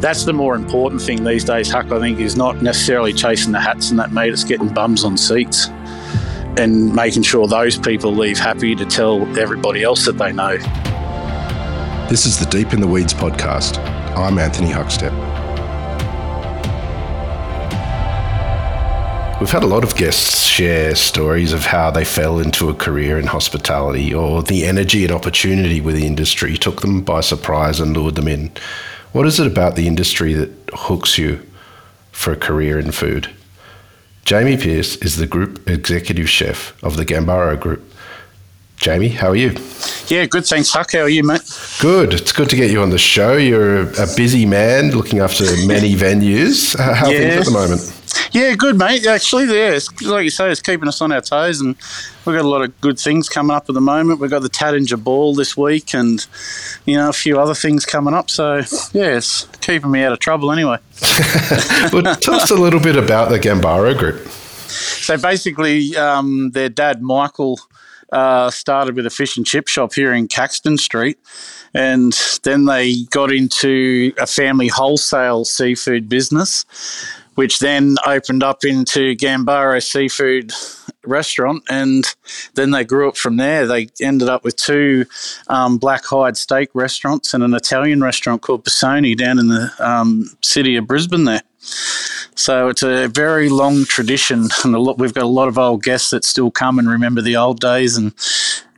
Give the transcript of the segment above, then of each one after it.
that's the more important thing these days, Huck, I think, is not necessarily chasing the hats and that mate, it's getting bums on seats and making sure those people leave happy to tell everybody else that they know. This is the Deep in the Weeds podcast. I'm Anthony Huckstep. We've had a lot of guests share stories of how they fell into a career in hospitality or the energy and opportunity with the industry took them by surprise and lured them in. What is it about the industry that hooks you for a career in food? Jamie Pearce is the group executive chef of the Gambaro Group. Jamie, how are you? Yeah, good. Thanks, Huck. How are you, mate? Good. It's good to get you on the show. You're a busy man looking after many venues. How are yeah. things at the moment? Yeah, good, mate. Actually, yeah, like you say, it's keeping us on our toes, and we've got a lot of good things coming up at the moment. We've got the Taittinger Ball this week, and you know a few other things coming up. So yeah, it's keeping me out of trouble anyway. well, tell us a little bit about the Gambaro Group. So basically, um, their dad Michael uh, started with a fish and chip shop here in Caxton Street. And then they got into a family wholesale seafood business which then opened up into Gambaro Seafood Restaurant, and then they grew up from there. They ended up with two um, black hide steak restaurants and an Italian restaurant called Persone down in the um, city of Brisbane there. So it's a very long tradition, and lot, we've got a lot of old guests that still come and remember the old days and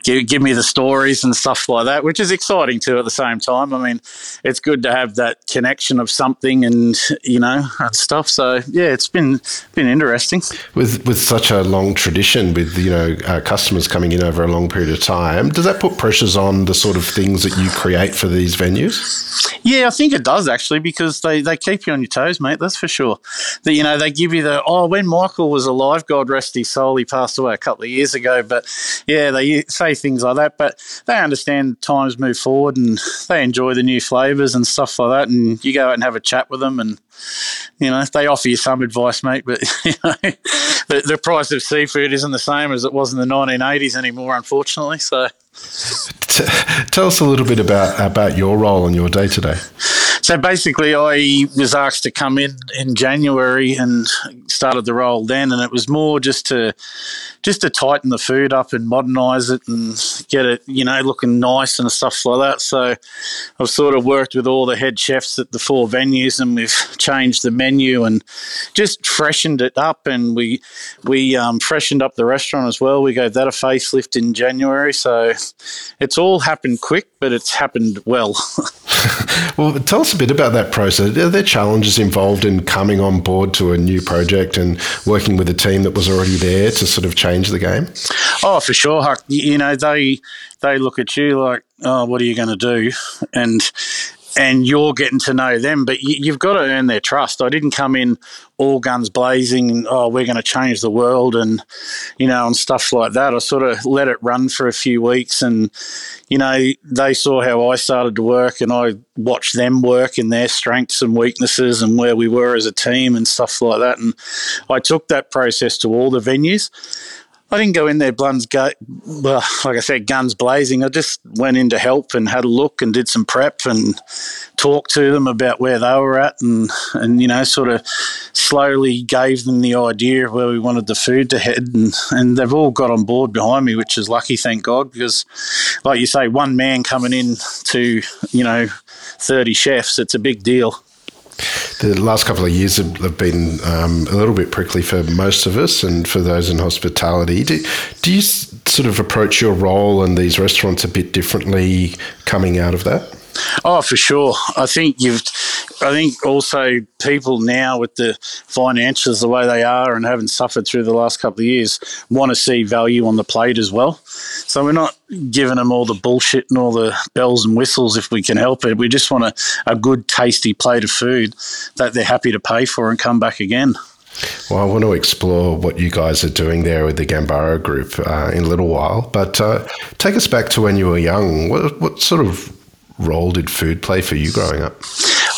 give, give me the stories and stuff like that, which is exciting too at the same time. I mean, it's good to have that connection of something and, you know, and stuff. So, yeah, it's been been interesting. With, with such a long tradition, with, you know, uh, customers coming in over a long period of time, does that put pressures on the sort of things that you create for these venues? Yeah, I think it does actually because they, they keep you on your toes, mate. That's for sure. That you know they give you the oh when Michael was alive, God rest his soul, he passed away a couple of years ago. But yeah, they say things like that. But they understand times move forward and they enjoy the new flavors and stuff like that. And you go out and have a chat with them and you know, they offer you some advice, mate, but you know, the, the price of seafood isn't the same as it was in the 1980s anymore, unfortunately. So, tell us a little bit about about your role and your day to day. So basically, I was asked to come in in January and started the role then, and it was more just to just to tighten the food up and modernise it and get it, you know, looking nice and stuff like that. So I've sort of worked with all the head chefs at the four venues, and we've changed the menu and just freshened it up. And we we um, freshened up the restaurant as well. We gave that a facelift in January, so it's all happened quick, but it's happened well. well, tell us a bit about that process. Are there challenges involved in coming on board to a new project and working with a team that was already there to sort of change the game? Oh, for sure, Huck. You know, they they look at you like, oh, what are you going to do? And and you're getting to know them, but you, have got to earn their trust. I didn't come in all guns blazing, oh, we're going to change the world and, you know, and stuff like that. I sort of let it run for a few weeks and, you know, they saw how I started to work and I watched them work in their strengths and weaknesses and where we were as a team and stuff like that. And I took that process to all the venues. I didn't go in there guns go well, like I said, guns blazing. I just went in to help and had a look and did some prep and talked to them about where they were at and and you know sort of slowly gave them the idea of where we wanted the food to head and and they've all got on board behind me, which is lucky, thank God, because like you say, one man coming in to you know thirty chefs, it's a big deal. The last couple of years have been um, a little bit prickly for most of us and for those in hospitality. Do, do you sort of approach your role in these restaurants a bit differently coming out of that? Oh, for sure. I think you've. I think also people now with the finances the way they are and having suffered through the last couple of years want to see value on the plate as well. So we're not giving them all the bullshit and all the bells and whistles if we can help it. We just want a, a good, tasty plate of food that they're happy to pay for and come back again. Well, I want to explore what you guys are doing there with the Gambaro group uh, in a little while. But uh, take us back to when you were young. What, what sort of role did food play for you growing up?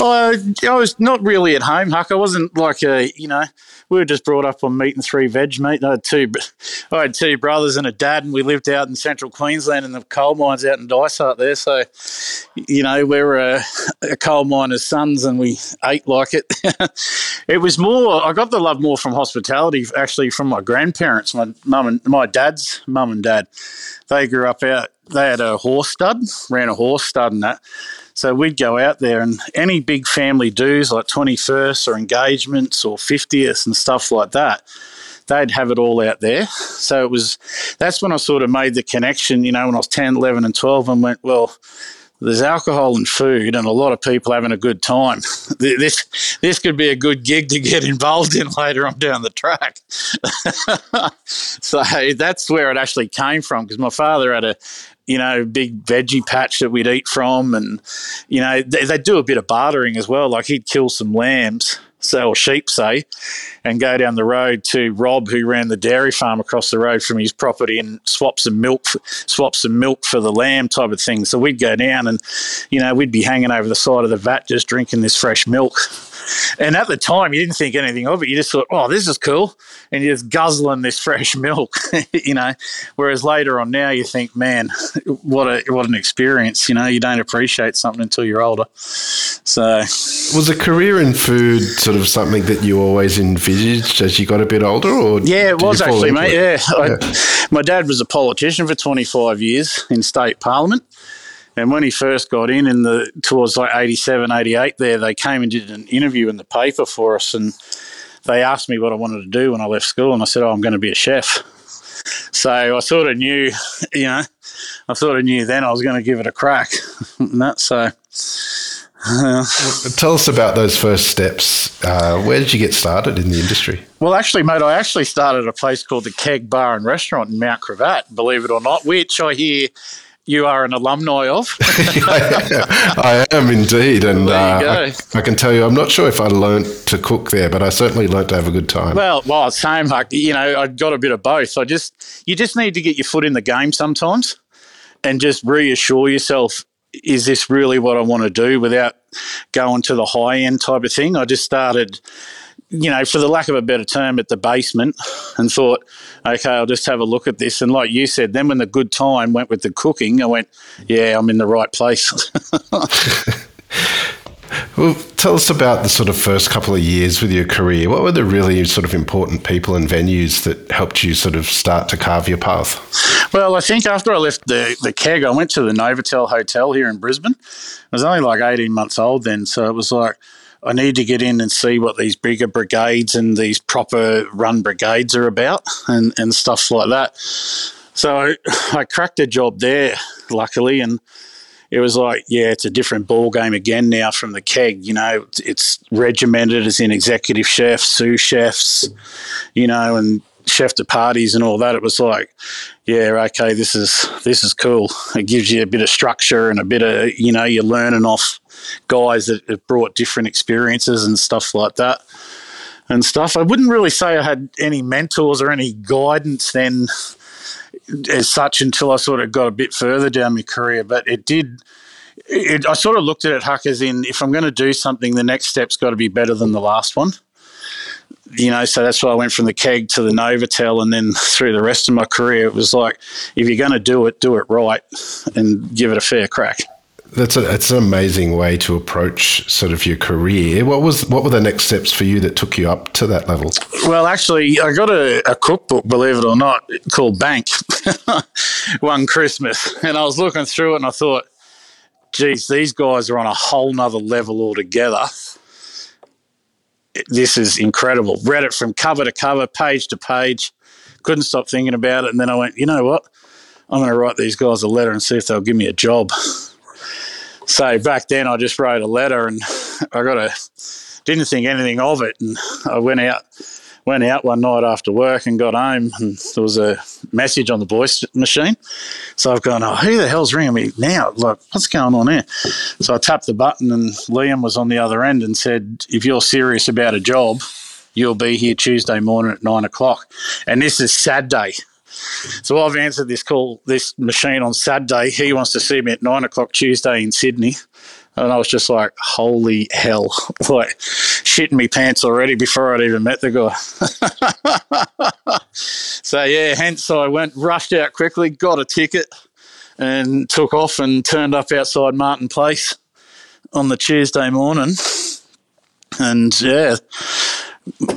Uh, I was not really at home, Huck. I wasn't like a, you know, we were just brought up on meat and three veg, mate. I had two, I had two brothers and a dad, and we lived out in central Queensland in the coal mines out in Dysart there. So, you know, we were a, a coal miner's sons and we ate like it. it was more, I got the love more from hospitality, actually, from my grandparents, my mum and my dad's mum and dad. They grew up out, they had a horse stud, ran a horse stud and that. So we'd go out there and any big family dues like 21st or engagements or 50th and stuff like that, they'd have it all out there. So it was, that's when I sort of made the connection, you know, when I was 10, 11 and 12 and went, well, there's alcohol and food and a lot of people having a good time. This this could be a good gig to get involved in later on down the track. so that's where it actually came from because my father had a you know, big veggie patch that we'd eat from. And, you know, they, they do a bit of bartering as well. Like he'd kill some lambs, say, or sheep, say, and go down the road to Rob, who ran the dairy farm across the road from his property, and swap some milk, swap some milk for the lamb type of thing. So we'd go down and, you know, we'd be hanging over the side of the vat just drinking this fresh milk. And at the time, you didn't think anything of it. You just thought, oh, this is cool. And you're just guzzling this fresh milk, you know. Whereas later on now, you think, man, what a what an experience. You know, you don't appreciate something until you're older. So, was a career in food sort of something that you always envisaged as you got a bit older? Or yeah, it was actually, mate. It? Yeah. yeah. I, my dad was a politician for 25 years in state parliament. And when he first got in, in the towards like 87, 88, there they came and did an interview in the paper for us, and they asked me what I wanted to do when I left school, and I said, "Oh, I'm going to be a chef." So I sort of knew, you know, I sort of knew then I was going to give it a crack. and that so. Uh, Tell us about those first steps. Uh, where did you get started in the industry? Well, actually, mate, I actually started a place called the Keg Bar and Restaurant in Mount Gravatt, believe it or not, which I hear you are an alumni of. I am indeed, and uh, I, I, can tell you, I'm not sure if I learned to cook there, but I certainly learned to have a good time. Well, well, same. Like you know, I got a bit of both. I just you just need to get your foot in the game sometimes, and just reassure yourself: is this really what I want to do? Without going to the high end type of thing. I just started you know, for the lack of a better term, at the basement and thought, okay, I'll just have a look at this. And like you said, then when the good time went with the cooking, I went, yeah, I'm in the right place. well, tell us about the sort of first couple of years with your career. What were the really sort of important people and venues that helped you sort of start to carve your path? Well, I think after I left the, the keg, I went to the Novotel Hotel here in Brisbane. I was only like 18 months old then. So it was like, I need to get in and see what these bigger brigades and these proper run brigades are about and, and stuff like that. So I, cracked a job there, luckily, and it was like, yeah, it's a different ball game again now from the keg. You know, it's regimented as in executive chefs, sous chefs, you know, and chef de parties and all that. It was like, yeah, okay, this is this is cool. It gives you a bit of structure and a bit of you know you're learning off guys that have brought different experiences and stuff like that and stuff. I wouldn't really say I had any mentors or any guidance then as such until I sort of got a bit further down my career, but it did. It, I sort of looked at it, Huck, as in if I'm going to do something, the next step's got to be better than the last one you know, so that's why I went from the keg to the Novotel, and then through the rest of my career, it was like, if you're going to do it, do it right, and give it a fair crack. That's a, an amazing way to approach sort of your career. What was what were the next steps for you that took you up to that level? Well, actually, I got a, a cookbook, believe it or not, called Banc one Christmas, and I was looking through it, and I thought, geez, these guys are on a whole nother level altogether this is incredible. Read it from cover to cover, page to page. Couldn't stop thinking about it. And then I went, you know what? I'm going to write these guys a letter and see if they'll give me a job. So back then, I just wrote a letter and I got a, didn't think anything of it. And I went out went out one night after work and got home, and there was a message on the voice machine. So I've gone, oh, who the hell's ringing me now? Like, what's going on here? So I tapped the button, and Liam was on the other end and said, if you're serious about a job, you'll be here Tuesday morning at nine o'clock. And this is Saturday. So I've answered this call, this machine on Saturday. He wants to see me at nine o'clock Tuesday in Sydney. And I was just like, holy hell, like shitting me pants already before I'd even met the guy. so, yeah, hence I went, rushed out quickly, got a ticket, and took off and turned up outside Martin Place on the Tuesday morning. And yeah,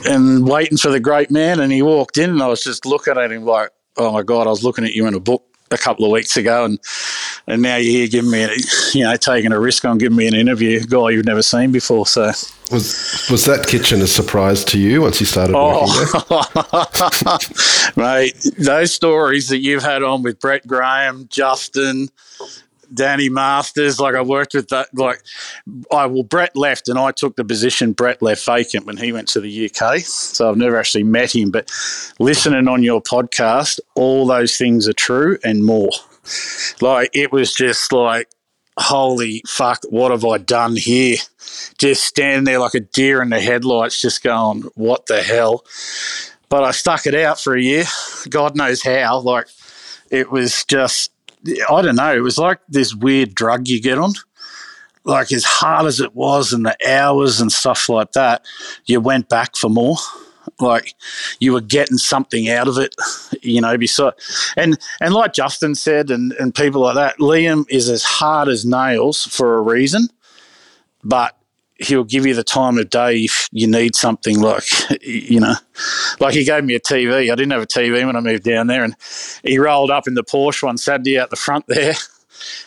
and waiting for the great man. And he walked in, and I was just looking at him like, oh my God, I was looking at you in a book a couple of weeks ago, and and now you're here giving me, a, you know, taking a risk on giving me an interview, a guy you've never seen before. So was was that kitchen a surprise to you once you started oh, mate? Those stories that you've had on with Brett Graham, Justin, Danny Masters. Like I worked with that. Like I well, Brett left, and I took the position Brett left vacant when he went to the UK. So I've never actually met him, but listening on your podcast, all those things are true and more. Like it was just like, holy fuck, what have I done here? Just standing there like a deer in the headlights, just going, what the hell? But I stuck it out for a year. God knows how. Like it was just I don't know. It was like this weird drug you get on. Like as hard as it was, and the hours and stuff like that, you went back for more. Like you were getting something out of it, you know. Beside, and and like Justin said, and and people like that, Liam is as hard as nails for a reason, but he'll give you the time of day if you need something like you know like he gave me a tv i didn't have a tv when i moved down there and he rolled up in the porsche one saturday out the front there.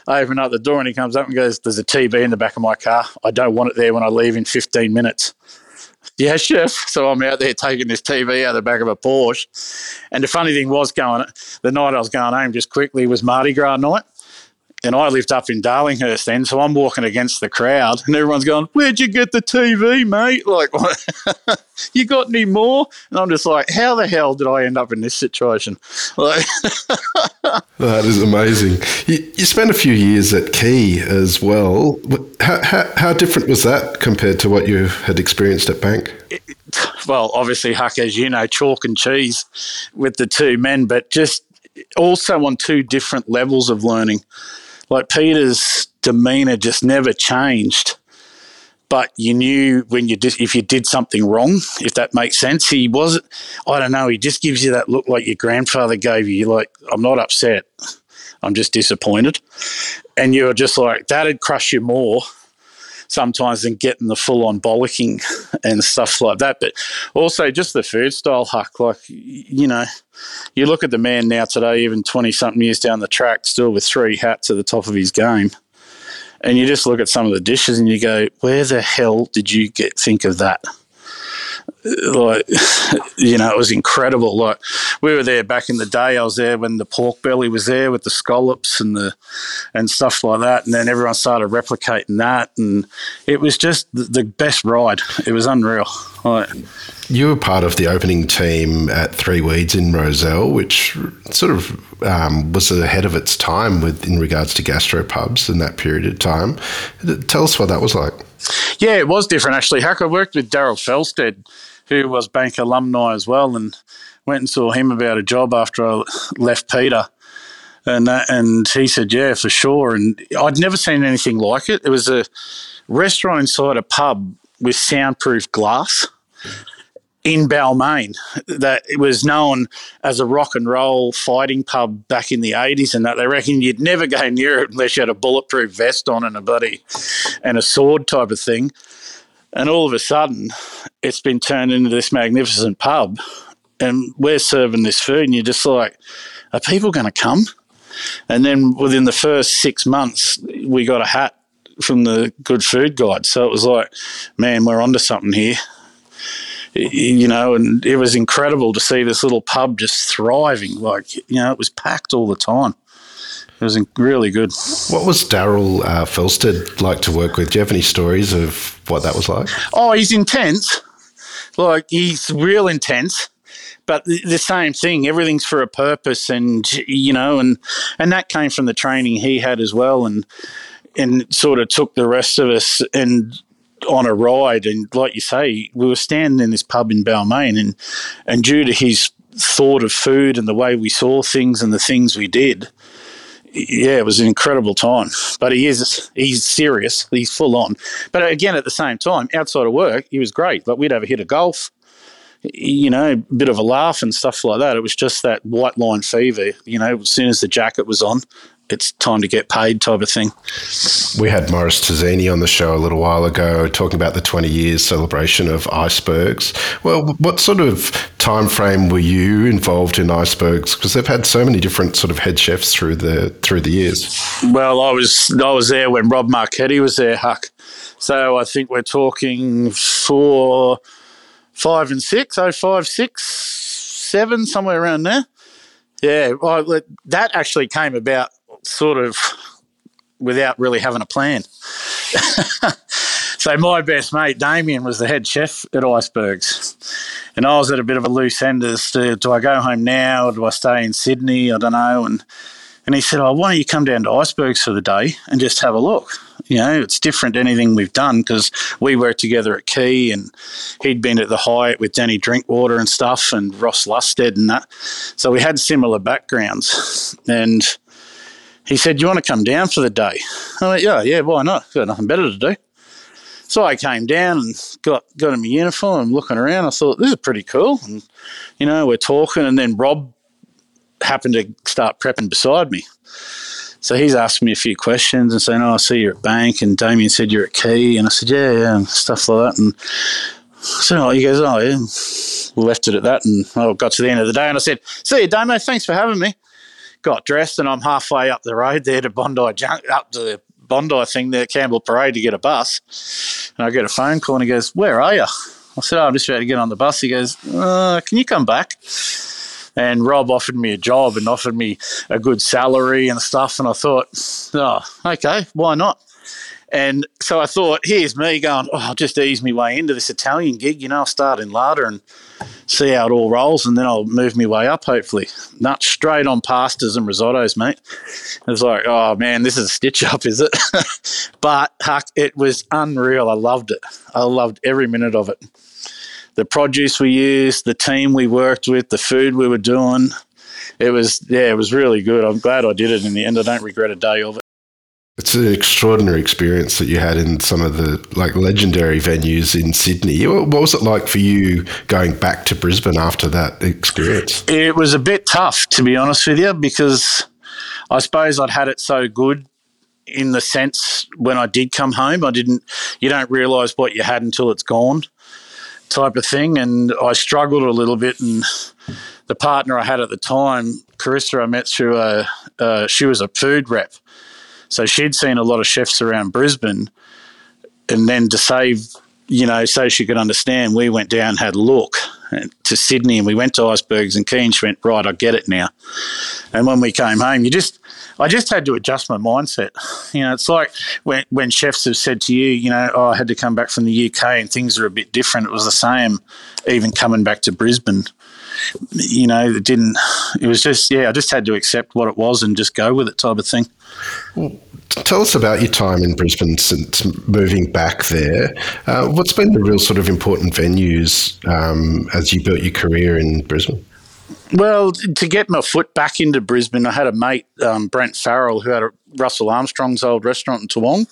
I open up the door and he comes up and goes there's a tv in the back of my car. I don't want it there when i leave in 15 minutes. Yeah chef so i'm out there taking this tv out of the back of a porsche. And the funny thing was going the night i was going home just quickly was mardi gras night and I lived up in Darlinghurst then, so I'm walking against the crowd, and everyone's going, "Where'd you get the TV, mate? Like, you got any more?" And I'm just like, "How the hell did I end up in this situation?" Like, that is amazing. You, you, spent a few years at Quay as well. How, how, how, different was that compared to what you had experienced at Banc? It, well, obviously, Huck, as you know, chalk and cheese with the two men, but just also on two different levels of learning like Peter's demeanor just never changed. But you knew when you did, if you did something wrong, if that makes sense. He wasn't, I don't know, he just gives you that look like your grandfather gave you. Like, I'm not upset. I'm just disappointed. And you're just like, that'd crush you more sometimes than getting the full on bollocking and stuff like that. But also just the food style huck, like, you know, you look at the man now today, even 20 something years down the track, still with three hats at the top of his game. And you just look at some of the dishes and you go, where the hell did you get think of that? Like you know it was incredible. Like we were there back in the day. I was there when the pork belly was there with the scallops and the and stuff like that. And then everyone started replicating that. And it was just the best ride. It was unreal. Like, you were part of the opening team at Three Weeds in Rozelle, which sort of um, was ahead of its time with in regards to gastropubs in that period of time. Tell us what that was like. Yeah, it was different actually. Huck, I worked with Daryl Felstead who was Banc alumni as well, and went and saw him about a job after I left Peter. And that, and he said, yeah, for sure. And I'd never seen anything like it. It was a restaurant inside a pub with soundproof glass in Balmain that it was known as a rock and roll fighting pub back in the 80s and that they reckon you'd never go near it unless you had a bulletproof vest on and a buddy and a sword type of thing. And all of a sudden, it's been turned into this magnificent pub, and we're serving this food, and you're just like, are people going to come? And then within the first six months, we got a hat from the Good Food Guide. So it was like, man, we're onto something here. You know, and it was incredible to see this little pub just thriving. Like, you know, it was packed all the time. It was really good. What was Daryl uh, Felstead like to work with? Do you have any stories of what that was like? Oh, he's intense. Like he's real intense, but the same thing. Everything's for a purpose, and you know, and and that came from the training he had as well, and and sort of took the rest of us and on a ride. And like you say, we were standing in this pub in Balmain, and and due to his thought of food and the way we saw things and the things we did yeah, it was an incredible time. But he is he's serious. He's full on. But again, at the same time, outside of work, he was great. Like we'd have a hit of golf, you know, a bit of a laugh and stuff like that. It was just that white line fever. You know, as soon as the jacket was on, it's time to get paid type of thing. We had Maurice Terzini on the show a little while ago talking about the 20 years celebration of icebergs. Well, what sort of time frame were you involved in icebergs? Because they've had so many different sort of head chefs through the through the years. Well, I was I was there when Rob Marchetti was there, Huck. So I think we're talking four, five and six. six, oh five, six, seven, somewhere around there. Yeah, well, that actually came about sort of without really having a plan. so my best mate Damien was the head chef at Icebergs, and I was at a bit of a loose end as to do I go home now or do I stay in Sydney? I don't know. And and he said, "Oh, why don't you come down to Icebergs for the day and just have a look? You know, it's different to anything we've done because we worked together at Quay, and he'd been at the Hyatt with Danny Drinkwater and stuff and Ross Lusted and that. So we had similar backgrounds and." He said, you want to come down for the day? I went, Yeah, yeah, why not? Got nothing better to do. So I came down and got got in my uniform and looking around. I thought, This is pretty cool. And, you know, we're talking. And then Rob happened to start prepping beside me. So he's asked me a few questions and saying, Oh, I see you're at Banc. And Damien said you're at Quay. And I said, Yeah, yeah, and stuff like that. And so oh, he goes, Oh, yeah. Left it at that. And I got to the end of the day and I said, See you, Damo. Thanks for having me got dressed and I'm halfway up the road there to Bondi Junk, up to the Bondi thing there, Campbell Parade to get a bus. And I get a phone call and he goes, Where are you? I said, oh, I'm just about to get on the bus. He goes, uh, Can you come back? And Rob offered me a job and offered me a good salary and stuff. And I thought, Oh, okay, why not? And so I thought, here's me going, oh, I'll just ease my way into this Italian gig. You know, I'll start in Larder and see how it all rolls, and then I'll move my way up, hopefully. Not straight on pastas and risottos, mate. It was like, oh, man, this is a stitch up, is it? but, Huck, it was unreal. I loved it. I loved every minute of it. The produce we used, the team we worked with, the food we were doing. It was, yeah, it was really good. I'm glad I did it in the end. I don't regret a day of it. It's an extraordinary experience that you had in some of the like legendary venues in Sydney. What was it like for you going back to Brisbane after that experience? It was a bit tough, to be honest with you, because I suppose I'd had it so good in the sense when I did come home, I didn't. You don't realise what you had until it's gone, type of thing. And I struggled a little bit, and the partner I had at the time, Carissa, I met through a. Uh, she was a food rep so she'd seen a lot of chefs around Brisbane, and then to save, you know, so she could understand, we went down, had a look to Sydney, and we went to Icebergs and Keene. She went, right, I get it now. And when we came home, you just, I just had to adjust my mindset. You know, it's like when when chefs have said to you, you know, oh, I had to come back from the UK and things are a bit different. It was the same, even coming back to Brisbane you know, it didn't. It was just yeah, I just had to accept what it was and just go with it, type of thing. Tell us about your time in Brisbane since moving back there. Uh, what's been the real sort of important venues um, as you built your career in Brisbane? Well, to get my foot back into Brisbane, I had a mate, um, Brent Farrell, who had a Russell Armstrong's old restaurant in Toowong,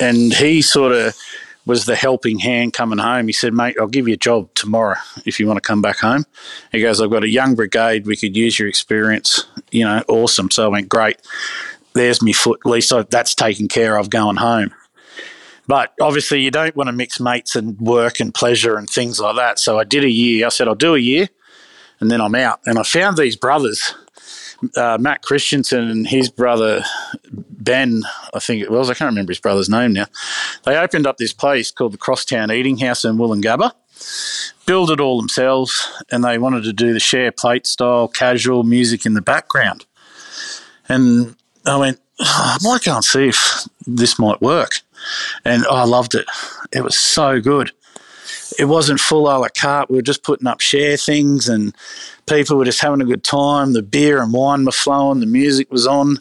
and he sort of was the helping hand coming home. He said, Mate, I'll give you a job tomorrow if you want to come back home. He goes, I've got a young brigade. We could use your experience. You know, awesome. So I went, Great. There's me foot. At least I, that's taken care of going home. But obviously, you don't want to mix mates and work and pleasure and things like that. So I did a year. I said, I'll do a year and then I'm out. And I found these brothers uh, Matt Christensen and his brother Ben, I think it was, I can't remember his brother's name now. They opened up this place called the Crosstown Eating House in Woolloongabba, built it all themselves, and they wanted to do the share plate style, casual music in the background. And I went, oh, I might go and see if this might work. And I loved it. It was so good it wasn't full a la carte. We were just putting up share things and people were just having a good time. The beer and wine were flowing, the music was on,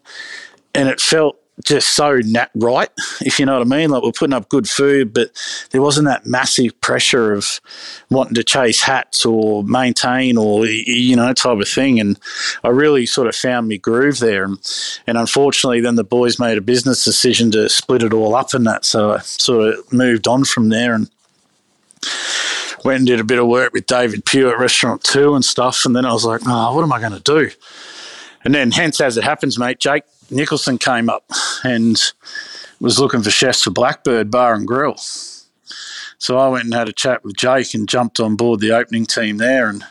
and it felt just so nat right, if you know what I mean. Like we're putting up good food, but there wasn't that massive pressure of wanting to chase hats or maintain or you know type of thing. And I really sort of found me groove there. And, and unfortunately, then the boys made a business decision to split it all up and that. So I sort of moved on from there and went and did a bit of work with David Pugh at Restaurant Two and stuff. And then I was like, oh, what am I going to do? And then, hence, as it happens, mate, Jake Nicholson came up and was looking for chefs for Blackbird Bar and Grill. So I went and had a chat with Jake and jumped on board the opening team there. And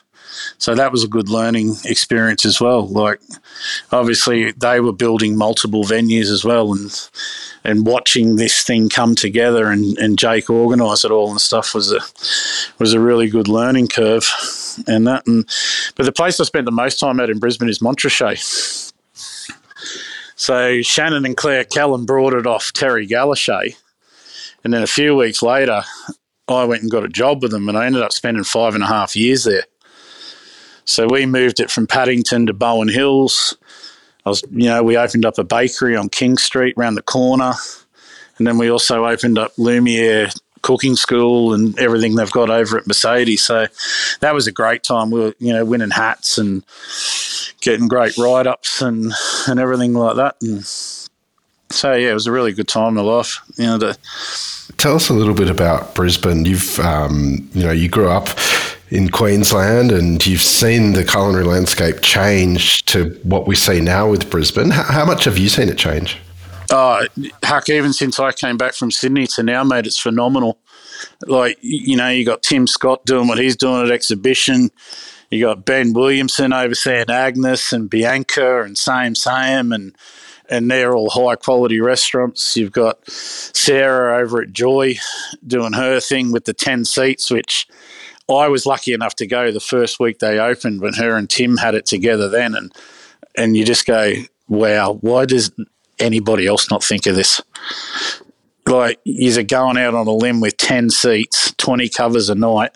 so that was a good learning experience as well. Like, obviously, they were building multiple venues as well, and and watching this thing come together and, and Jake organise it all and stuff was a was a really good learning curve. And that, and but the place I spent the most time at in Brisbane is Montrachet. So Shannon and Claire Kellam brought it off Terry Galichet. And then a few weeks later, I went and got a job with them, and I ended up spending five and a half years there. So we moved it from Paddington to Bowen Hills. Was, you know, we opened up a bakery on King Street around the corner, and then we also opened up Lumiere cooking school and everything they've got over at Mercedes. So that was a great time. We were, you know, winning hats and getting great write ups and, and everything like that. And so, yeah, it was a really good time in life. You know, to, Tell us a little bit about Brisbane. You've, um, you know, you grew up in Queensland and you've seen the culinary landscape change to what we see now with Brisbane. How, much have you seen it change? Uh, Huck, even since I came back from Sydney to now, mate, it's phenomenal. Like, you know, you got Tim Scott doing what he's doing at exhibition. You got Ben Williamson overseeing Agnes and Bianca and Same Same and and they're all high quality restaurants. You've got Sarah over at Joy doing her thing with the 10 seats, which I was lucky enough to go the first week they opened when her and Tim had it together then. And, and you just go, wow, why does anybody else not think of this? Like, you're going out on a limb with 10 seats, 20 covers a night,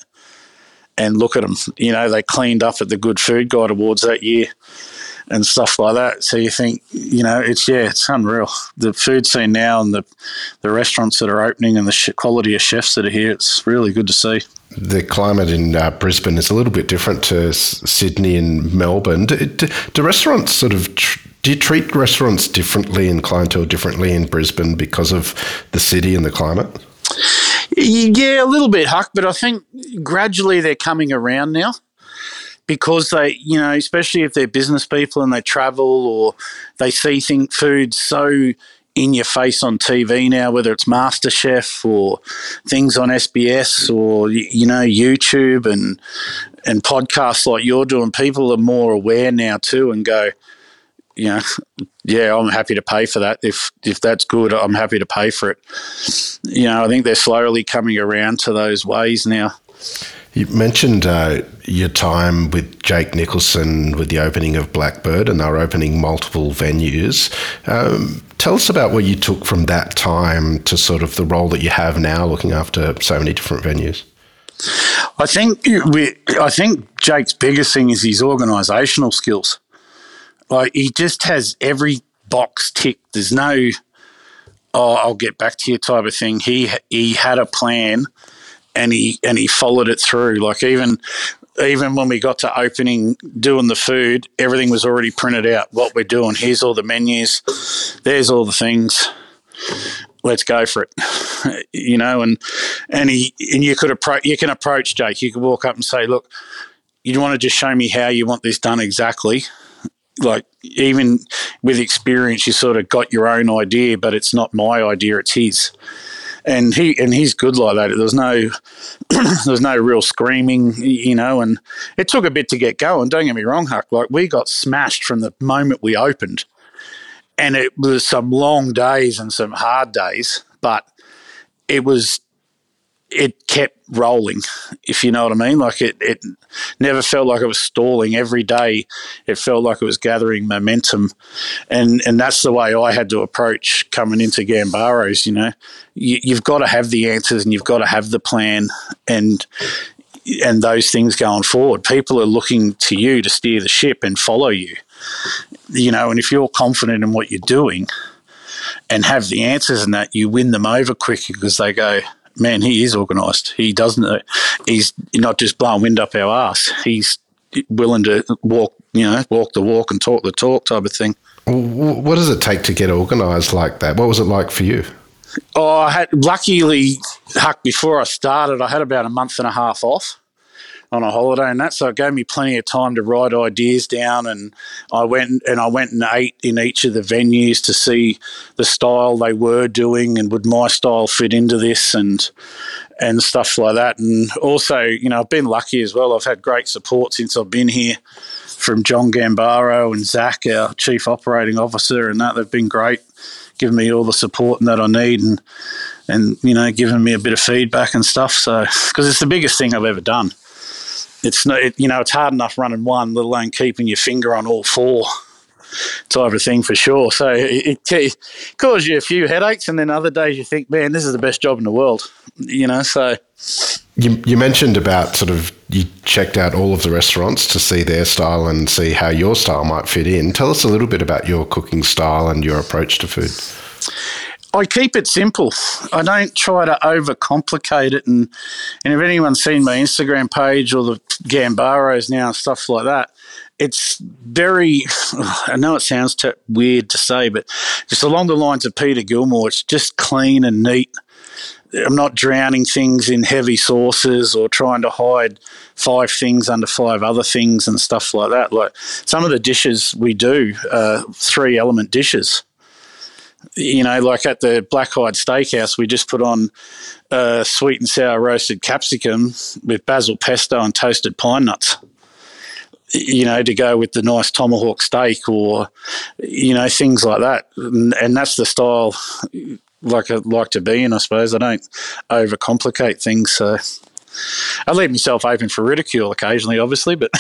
and look at them. You know, they cleaned up at the Good Food Guide Awards that year and stuff like that. So you think, you know, it's, yeah, it's unreal. The food scene now and the, the restaurants that are opening and the sh- quality of chefs that are here, it's really good to see the climate in uh, Brisbane is a little bit different to S- Sydney and Melbourne. Do, do, do restaurants sort of tr- do you treat restaurants differently and clientele differently in Brisbane because of the city and the climate? Yeah, a little bit, Huck, but I think gradually they're coming around now because they, you know, especially if they're business people and they travel or they see thing, food so in your face on TV now, whether it's MasterChef or things on SBS or you know YouTube and and podcasts like you're doing. People are more aware now too, and go, you know, yeah, I'm happy to pay for that. If if that's good, I'm happy to pay for it. You know, I think they're slowly coming around to those ways now. You mentioned uh, your time with Jake Nicholson with the opening of Blackbird, and they're opening multiple venues. Um, tell us about what you took from that time to sort of the role that you have now, looking after so many different venues. I think we, I think Jake's biggest thing is his organisational skills. Like he just has every box ticked. There's no, oh, I'll get back to you type of thing. He he had a plan and he and he followed it through. Like even even when we got to opening, doing the food, everything was already printed out. What we're doing. Here's all the menus. There's all the things. Let's go for it. you know, and and he and you could approach. You can approach Jake. You could walk up and say, "Look, you want to just show me how you want this done exactly." Like even with experience, you sort of got your own idea, but it's not my idea; it's his and he and he's good like that. There's no there's no real screaming, you know, and it took a bit to get going. Don't get me wrong, Huck. Like we got smashed from the moment we opened, and it was some long days and some hard days, but it was it kept rolling, if you know what I mean. Like it, it never felt like it was stalling. Every day, it felt like it was gathering momentum, and and that's the way I had to approach coming into Gambaros. You know, you, you've got to have the answers and you've got to have the plan, and and those things going forward. People are looking to you to steer the ship and follow you. You know, and if you're confident in what you're doing, and have the answers and that, you win them over quicker because they go, man, he is organised. He doesn't. Uh, he's not just blowing wind up our ass. He's willing to walk, you know, walk the walk and talk the talk type of thing. What does it take to get organised like that? What was it like for you? Oh, I had luckily, Huck, before I started, I had about a month and a half off on a holiday and that, so it gave me plenty of time to write ideas down. And I went and I went and ate in each of the venues to see the style they were doing and would my style fit into this and and stuff like that. And also, you know, I've been lucky as well. I've had great support since I've been here from John Gambaro and Zach, our chief operating officer, and that they've been great, giving me all the support that I need and and you know giving me a bit of feedback and stuff. So because it's the biggest thing I've ever done it's it, you know, it's hard enough running one, let alone keeping your finger on all four type of thing for sure. So it, it, causes you a few headaches, and then other days you think, man, this is the best job in the world, you know. So you, you mentioned about sort of you checked out all of the restaurants to see their style and see how your style might fit in. Tell us a little bit about your cooking style and your approach to food. I keep it simple. I don't try to overcomplicate it. And, and if anyone's seen my Instagram page or the Gambaros now and stuff like that, it's very, I know it sounds t- weird to say, but just along the lines of Peter Gilmore, it's just clean and neat. I'm not drowning things in heavy sauces or trying to hide five things under five other things and stuff like that. Like some of the dishes we do, uh, three element dishes you know, like at the Black Hide Steakhouse, we just put on uh, sweet and sour roasted capsicum with basil pesto and toasted pine nuts. You know, to go with the nice tomahawk steak or, you know, things like that. And, and that's the style like I like to be in, I suppose. I don't overcomplicate things. So I leave myself open for ridicule occasionally, obviously, but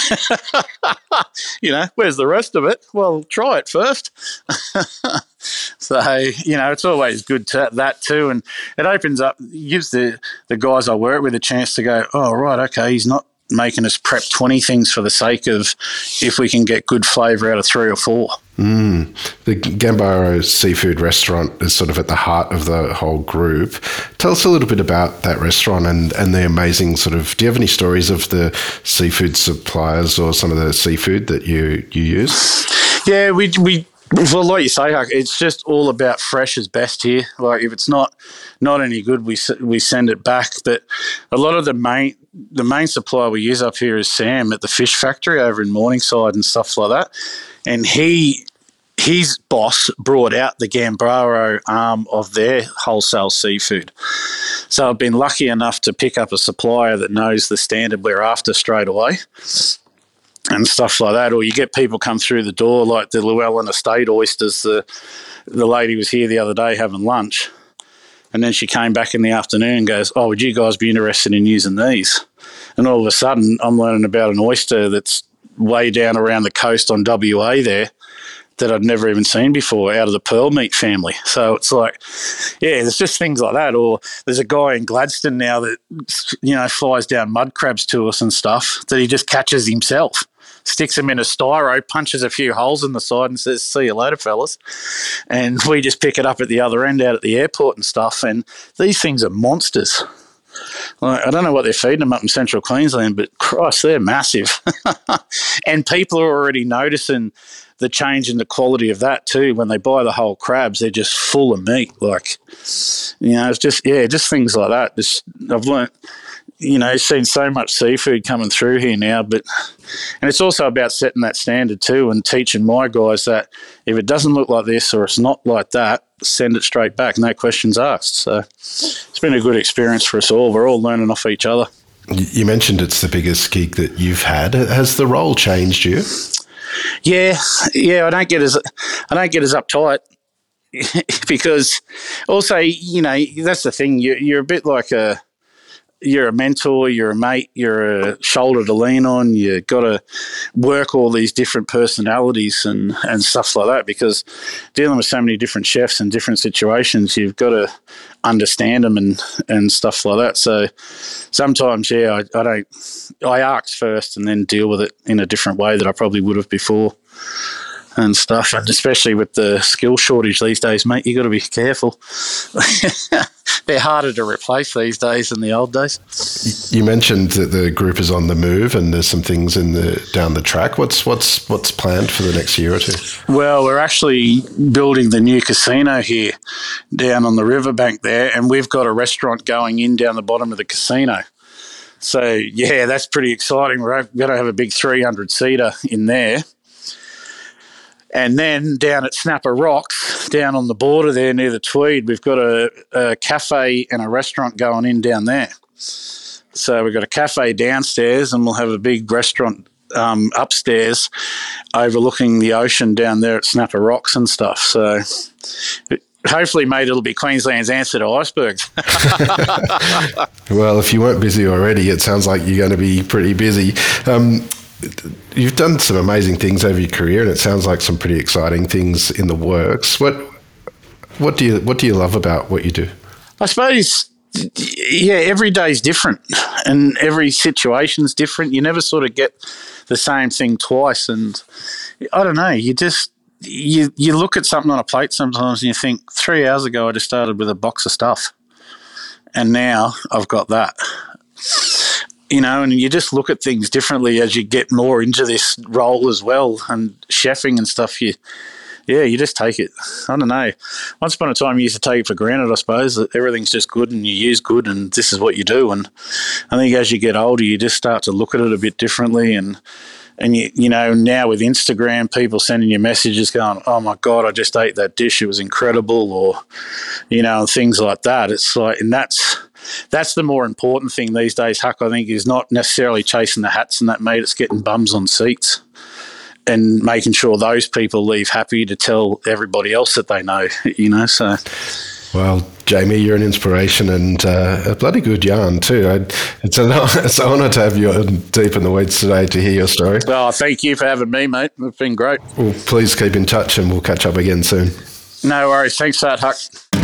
you know, where's the rest of it? Well, try it first. so you know, it's always good to that too, and it opens up, gives the the guys I work with a chance to go, oh right, okay, he's not making us prep 20 things for the sake of if we can get good flavour out of three or four. Mm. The Gambaro Seafood Restaurant is sort of at the heart of the whole group. Tell us a little bit about that restaurant and, and the amazing sort of. Do you have any stories of the seafood suppliers or some of the seafood that you, you use? Yeah, we, we well, like you say, Huck, it's just all about fresh is best here. Like if it's not not any good, we we send it back. But a lot of the main the main supplier we use up here is Sam at the fish factory over in Morningside and stuff like that. And he his boss brought out the Gambaro arm of their wholesale seafood. So I've been lucky enough to pick up a supplier that knows the standard we're after straight away and stuff like that. Or you get people come through the door like the Llewellyn Estate oysters. The the lady was here the other day having lunch, and then she came back in the afternoon and goes, "Oh, would you guys be interested in using these?" And all of a sudden, I'm learning about an oyster that's way down around the coast on WA there that I'd never even seen before out of the pearl meat family. So it's like, yeah, there's just things like that. Or there's a guy in Gladstone now that, you know, flies down mud crabs to us and stuff that he just catches himself sticks them in a styro, punches a few holes in the side, and says, "See you later, fellas." And we just pick it up at the other end out at the airport and stuff. And these things are monsters. Like, I don't know what they're feeding them up in central Queensland, but Christ, they're massive. and people are already noticing the change in the quality of that too. When they buy the whole crabs, they're just full of meat. Like, you know, it's just yeah, just things like that. Just I've learned you know, seen so much seafood coming through here now, but and it's also about setting that standard too and teaching my guys that if it doesn't look like this or it's not like that, send it straight back, no questions asked. So it's been a good experience for us all. We're all learning off each other. You mentioned it's the biggest gig that you've had. Has the role changed you? Yeah, yeah. I don't get as I don't get as uptight because also you know that's the thing. You, you're a bit like a you're a mentor, you're a mate, you're a shoulder to lean on. You've got to work all these different personalities and and stuff like that because dealing with so many different chefs and different situations, you've got to understand them and and stuff like that. So sometimes, yeah, I, I don't. I ask first and then deal with it in a different way that I probably would have before. And stuff, and especially with the skill shortage these days, mate, you got to be careful. They're harder to replace these days than the old days. You mentioned that the group is on the move, and there's some things in the down the track. What's what's what's planned for the next year or two? Well, we're actually building the new casino here down on the riverbank there, and we've got a restaurant going in down the bottom of the casino. So yeah, that's pretty exciting. We're going to have a big 300 seater in there. And then down at Snapper Rocks, down on the border there near the Tweed, we've got a, a cafe and a restaurant going in down there. So we've got a cafe downstairs, and we'll have a big restaurant um, upstairs overlooking the ocean down there at Snapper Rocks and stuff. So hopefully, mate, it'll be Queensland's answer to icebergs. well, if you weren't busy already, it sounds like you're going to be pretty busy. Um, you've done some amazing things over your career, and it sounds like some pretty exciting things in the works. What what do you what do you love about what you do? I suppose yeah, every day is different, and every situation's different. You never sort of get the same thing twice, and I don't know. You just you you look at something on a plate sometimes, and you think three hours ago I just started with a box of stuff, and now I've got that you know, and you just look at things differently as you get more into this role as well, and chefing and stuff. You, yeah, you just take it. I don't know. Once upon a time, you used to take it for granted, I suppose, that everything's just good and you use good, and this is what you do. And I think as you get older, you just start to look at it a bit differently, and and you you know now with Instagram, people sending you messages going, "Oh my god, I just ate that dish; it was incredible," or you know things like that. It's like, and that's that's the more important thing these days, Huck, I think, is not necessarily chasing the hats and that, mate. It's getting bums on seats and making sure those people leave happy to tell everybody else that they know, you know, so. Well, Jamie, you're an inspiration and uh, a bloody good yarn too. I, it's, an, it's an honour to have you deep in the weeds today to hear your story. Well, thank you for having me, mate. It's been great. Well, please keep in touch and we'll catch up again soon. No worries. Thanks for that, Huck.